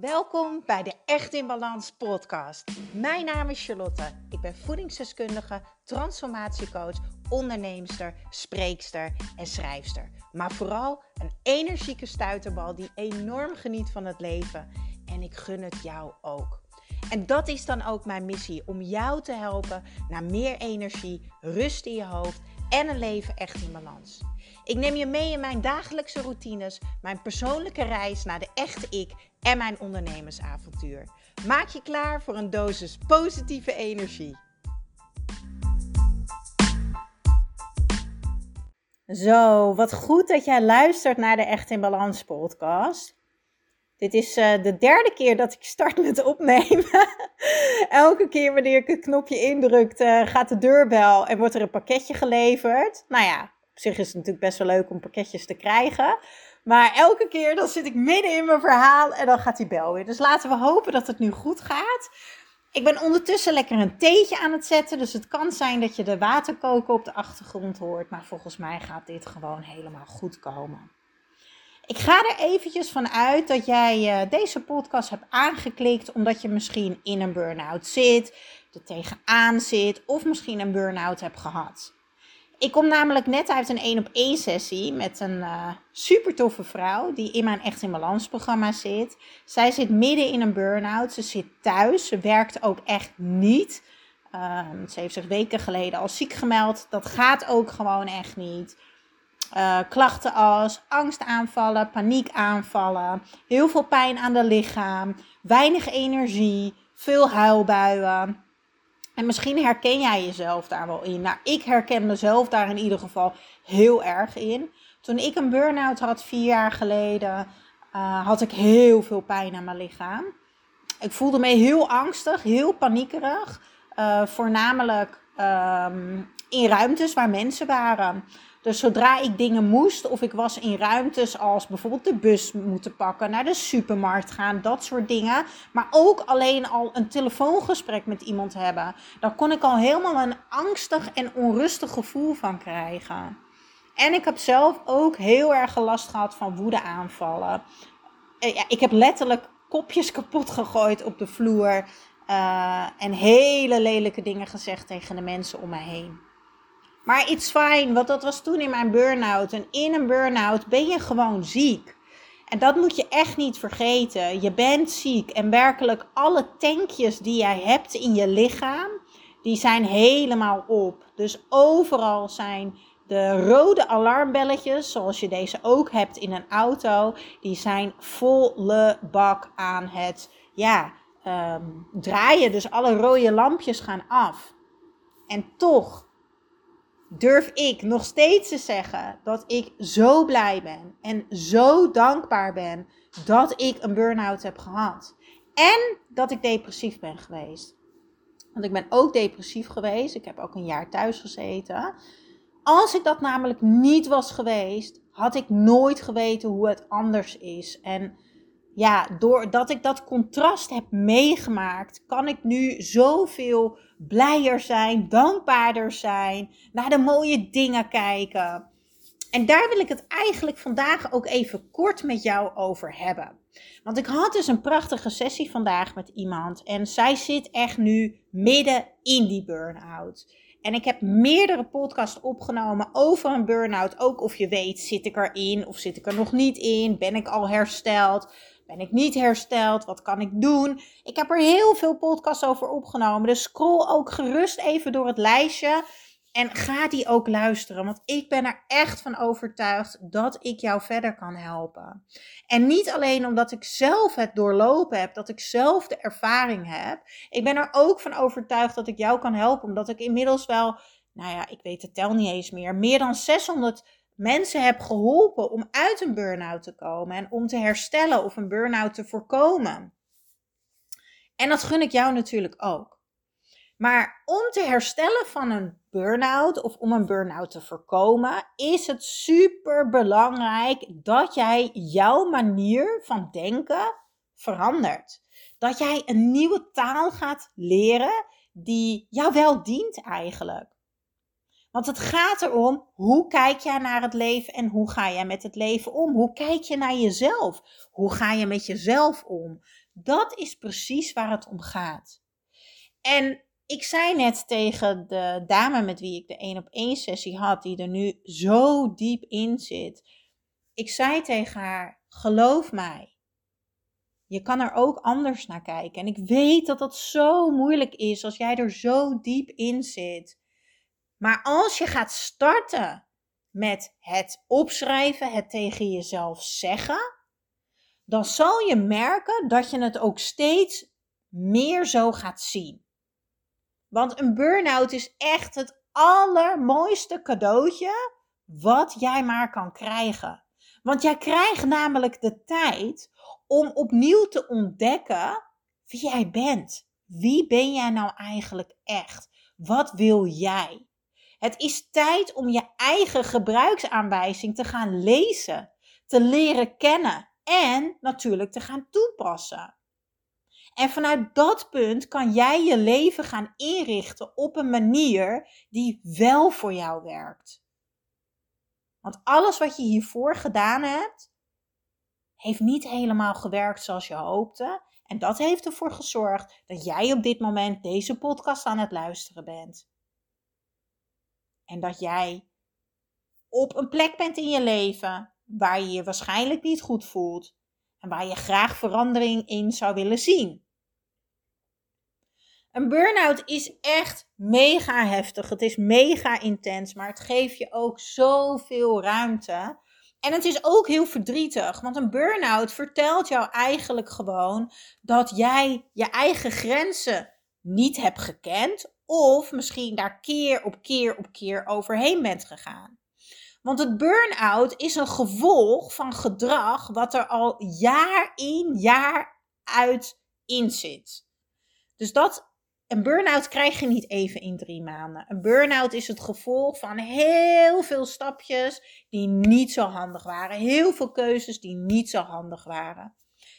Welkom bij de Echt in Balans podcast. Mijn naam is Charlotte. Ik ben voedingsdeskundige, transformatiecoach, onderneemster, spreekster en schrijfster. Maar vooral een energieke stuiterbal die enorm geniet van het leven. En ik gun het jou ook. En dat is dan ook mijn missie: om jou te helpen naar meer energie, rust in je hoofd en een leven echt in balans. Ik neem je mee in mijn dagelijkse routines, mijn persoonlijke reis naar de echte ik en mijn ondernemersavontuur. Maak je klaar voor een dosis positieve energie. Zo, wat goed dat jij luistert naar de Echt in Balans podcast. Dit is uh, de derde keer dat ik start met opnemen. Elke keer wanneer ik het knopje indruk, uh, gaat de deurbel en wordt er een pakketje geleverd. Nou ja, op zich is het natuurlijk best wel leuk om pakketjes te krijgen. Maar elke keer dan zit ik midden in mijn verhaal en dan gaat die bel weer. Dus laten we hopen dat het nu goed gaat. Ik ben ondertussen lekker een theetje aan het zetten. Dus het kan zijn dat je de waterkoken op de achtergrond hoort. Maar volgens mij gaat dit gewoon helemaal goed komen. Ik ga er eventjes van uit dat jij uh, deze podcast hebt aangeklikt omdat je misschien in een burn-out zit, er tegenaan zit of misschien een burn-out hebt gehad. Ik kom namelijk net uit een 1 op 1 sessie met een uh, super toffe vrouw die in mijn Echt in Balans programma zit. Zij zit midden in een burn-out. Ze zit thuis. Ze werkt ook echt niet. Um, ze heeft zich weken geleden al ziek gemeld. Dat gaat ook gewoon echt niet. Uh, klachten als angstaanvallen, paniekaanvallen, heel veel pijn aan de lichaam, weinig energie, veel huilbuien. En misschien herken jij jezelf daar wel in. Nou, ik herken mezelf daar in ieder geval heel erg in. Toen ik een burn-out had vier jaar geleden, uh, had ik heel veel pijn aan mijn lichaam. Ik voelde me heel angstig, heel paniekerig. Uh, voornamelijk um, in ruimtes waar mensen waren. Dus zodra ik dingen moest, of ik was in ruimtes als bijvoorbeeld de bus moeten pakken, naar de supermarkt gaan, dat soort dingen. Maar ook alleen al een telefoongesprek met iemand hebben. Daar kon ik al helemaal een angstig en onrustig gevoel van krijgen. En ik heb zelf ook heel erg last gehad van woedeaanvallen. Eh, ik heb letterlijk kopjes kapot gegooid op de vloer. Uh, en hele lelijke dingen gezegd tegen de mensen om me heen. Maar it's fine, want dat was toen in mijn burn-out. En in een burn-out ben je gewoon ziek. En dat moet je echt niet vergeten. Je bent ziek en werkelijk alle tankjes die jij hebt in je lichaam, die zijn helemaal op. Dus overal zijn de rode alarmbelletjes, zoals je deze ook hebt in een auto, die zijn volle bak aan het ja, um, draaien. Dus alle rode lampjes gaan af. En toch durf ik nog steeds te zeggen dat ik zo blij ben en zo dankbaar ben dat ik een burn-out heb gehad. En dat ik depressief ben geweest. Want ik ben ook depressief geweest. Ik heb ook een jaar thuis gezeten. Als ik dat namelijk niet was geweest, had ik nooit geweten hoe het anders is. En ja, doordat ik dat contrast heb meegemaakt, kan ik nu zoveel blijer zijn, dankbaarder zijn, naar de mooie dingen kijken. En daar wil ik het eigenlijk vandaag ook even kort met jou over hebben. Want ik had dus een prachtige sessie vandaag met iemand en zij zit echt nu midden in die burn-out. En ik heb meerdere podcasts opgenomen over een burn-out. Ook of je weet, zit ik erin of zit ik er nog niet in? Ben ik al hersteld? Ben ik niet hersteld? Wat kan ik doen? Ik heb er heel veel podcasts over opgenomen. Dus scroll ook gerust even door het lijstje. En ga die ook luisteren. Want ik ben er echt van overtuigd dat ik jou verder kan helpen. En niet alleen omdat ik zelf het doorlopen heb, dat ik zelf de ervaring heb. Ik ben er ook van overtuigd dat ik jou kan helpen. Omdat ik inmiddels wel, nou ja, ik weet het tel niet eens meer, meer dan 600 mensen heb geholpen om uit een burn-out te komen en om te herstellen of een burn-out te voorkomen. En dat gun ik jou natuurlijk ook. Maar om te herstellen van een burn-out of om een burn-out te voorkomen, is het super belangrijk dat jij jouw manier van denken verandert. Dat jij een nieuwe taal gaat leren die jou wel dient eigenlijk. Want het gaat erom, hoe kijk jij naar het leven en hoe ga jij met het leven om? Hoe kijk je naar jezelf? Hoe ga je met jezelf om? Dat is precies waar het om gaat. En ik zei net tegen de dame met wie ik de één op één sessie had, die er nu zo diep in zit. Ik zei tegen haar: geloof mij, je kan er ook anders naar kijken. En ik weet dat dat zo moeilijk is als jij er zo diep in zit. Maar als je gaat starten met het opschrijven, het tegen jezelf zeggen, dan zal je merken dat je het ook steeds meer zo gaat zien. Want een burn-out is echt het allermooiste cadeautje wat jij maar kan krijgen. Want jij krijgt namelijk de tijd om opnieuw te ontdekken wie jij bent. Wie ben jij nou eigenlijk echt? Wat wil jij? Het is tijd om je eigen gebruiksaanwijzing te gaan lezen, te leren kennen en natuurlijk te gaan toepassen. En vanuit dat punt kan jij je leven gaan inrichten op een manier die wel voor jou werkt. Want alles wat je hiervoor gedaan hebt, heeft niet helemaal gewerkt zoals je hoopte. En dat heeft ervoor gezorgd dat jij op dit moment deze podcast aan het luisteren bent. En dat jij op een plek bent in je leven waar je je waarschijnlijk niet goed voelt en waar je graag verandering in zou willen zien. Een burn-out is echt mega heftig. Het is mega intens, maar het geeft je ook zoveel ruimte. En het is ook heel verdrietig, want een burn-out vertelt jou eigenlijk gewoon dat jij je eigen grenzen niet hebt gekend of misschien daar keer op keer op keer overheen bent gegaan. Want het burn-out is een gevolg van gedrag wat er al jaar in jaar uit in zit. Dus dat een burn-out krijg je niet even in drie maanden. Een burn-out is het gevolg van heel veel stapjes die niet zo handig waren. Heel veel keuzes die niet zo handig waren.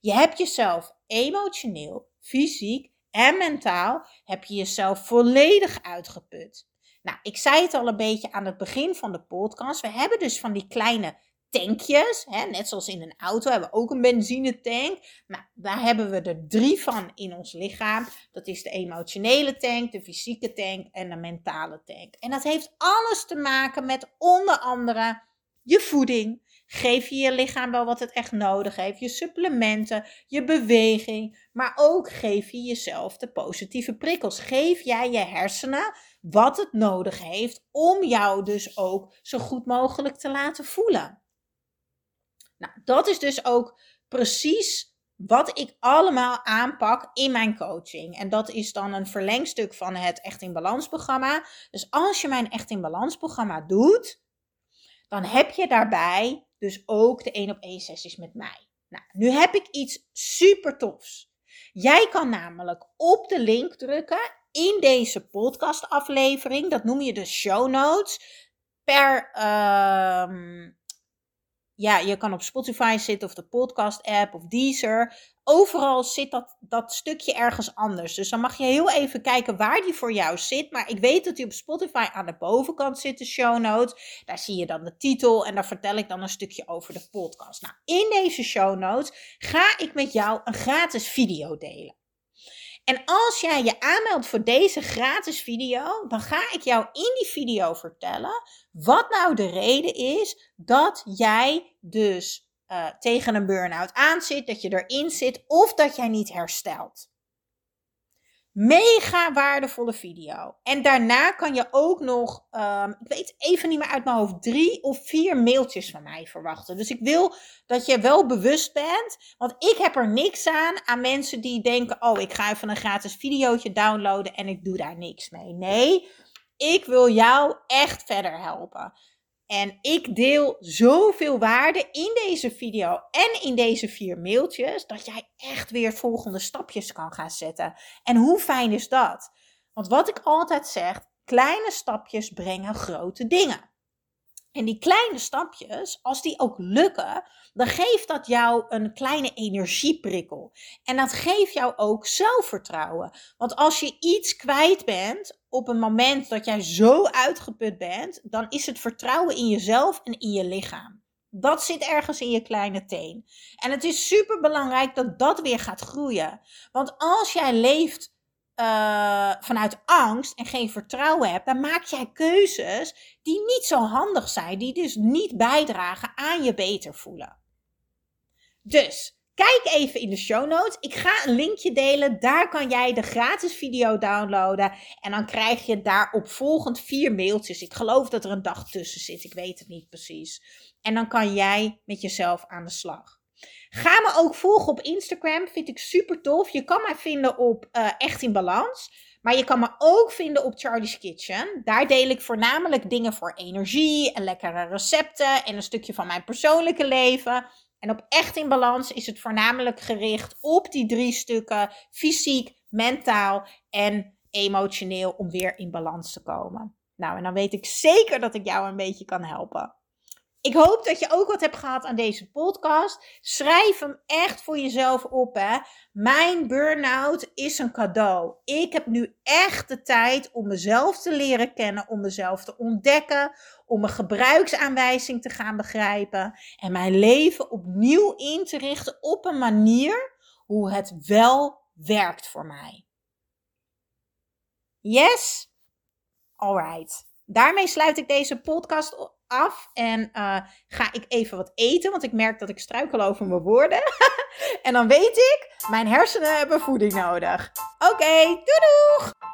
Je hebt jezelf emotioneel, fysiek en mentaal heb je jezelf volledig uitgeput. Nou, ik zei het al een beetje aan het begin van de podcast. We hebben dus van die kleine tankjes. Hè? Net zoals in een auto hebben we ook een benzinetank. Nou, daar hebben we er drie van in ons lichaam. Dat is de emotionele tank, de fysieke tank en de mentale tank. En dat heeft alles te maken met onder andere je voeding. Geef je je lichaam wel wat het echt nodig heeft. Je supplementen, je beweging. Maar ook geef je jezelf de positieve prikkels. Geef jij je hersenen wat het nodig heeft om jou dus ook zo goed mogelijk te laten voelen. Nou, dat is dus ook precies wat ik allemaal aanpak in mijn coaching. En dat is dan een verlengstuk van het Echt in Balans programma. Dus als je mijn Echt in Balans programma doet, dan heb je daarbij dus ook de 1 op 1 sessies met mij. Nou, nu heb ik iets super tofs. Jij kan namelijk op de link drukken in deze podcastaflevering. Dat noem je de show notes. Per uh, ja, je kan op Spotify zitten of de podcast-app of Deezer. Overal zit dat, dat stukje ergens anders. Dus dan mag je heel even kijken waar die voor jou zit. Maar ik weet dat die op Spotify aan de bovenkant zit, de show notes. Daar zie je dan de titel en daar vertel ik dan een stukje over de podcast. Nou, in deze show notes ga ik met jou een gratis video delen. En als jij je aanmeldt voor deze gratis video, dan ga ik jou in die video vertellen wat nou de reden is dat jij dus uh, tegen een burn-out aanzit, dat je erin zit of dat jij niet herstelt. Mega waardevolle video. En daarna kan je ook nog, um, ik weet even niet meer uit mijn hoofd, drie of vier mailtjes van mij verwachten. Dus ik wil dat je wel bewust bent. Want ik heb er niks aan aan mensen die denken: oh, ik ga even een gratis videootje downloaden en ik doe daar niks mee. Nee, ik wil jou echt verder helpen. En ik deel zoveel waarde in deze video en in deze vier mailtjes, dat jij echt weer volgende stapjes kan gaan zetten. En hoe fijn is dat? Want wat ik altijd zeg, kleine stapjes brengen grote dingen. En die kleine stapjes, als die ook lukken, dan geeft dat jou een kleine energieprikkel. En dat geeft jou ook zelfvertrouwen. Want als je iets kwijt bent op een moment dat jij zo uitgeput bent, dan is het vertrouwen in jezelf en in je lichaam. Dat zit ergens in je kleine teen. En het is super belangrijk dat dat weer gaat groeien. Want als jij leeft uh, vanuit angst en geen vertrouwen hebt, dan maak jij keuzes die niet zo handig zijn, die dus niet bijdragen aan je beter voelen. Dus kijk even in de show notes. Ik ga een linkje delen. Daar kan jij de gratis video downloaden. En dan krijg je daarop volgend vier mailtjes. Ik geloof dat er een dag tussen zit. Ik weet het niet precies. En dan kan jij met jezelf aan de slag. Ga me ook volgen op Instagram. Vind ik super tof. Je kan mij vinden op uh, Echt in Balans. Maar je kan me ook vinden op Charlie's Kitchen. Daar deel ik voornamelijk dingen voor energie en lekkere recepten en een stukje van mijn persoonlijke leven. En op Echt in Balans is het voornamelijk gericht op die drie stukken: fysiek, mentaal en emotioneel om weer in balans te komen. Nou, en dan weet ik zeker dat ik jou een beetje kan helpen. Ik hoop dat je ook wat hebt gehad aan deze podcast. Schrijf hem echt voor jezelf op. Hè. Mijn burn-out is een cadeau. Ik heb nu echt de tijd om mezelf te leren kennen, om mezelf te ontdekken, om mijn gebruiksaanwijzing te gaan begrijpen en mijn leven opnieuw in te richten op een manier hoe het wel werkt voor mij. Yes? Alright. Daarmee sluit ik deze podcast af en uh, ga ik even wat eten, want ik merk dat ik struikel over mijn woorden. en dan weet ik, mijn hersenen hebben voeding nodig. Oké, okay, doei doeg!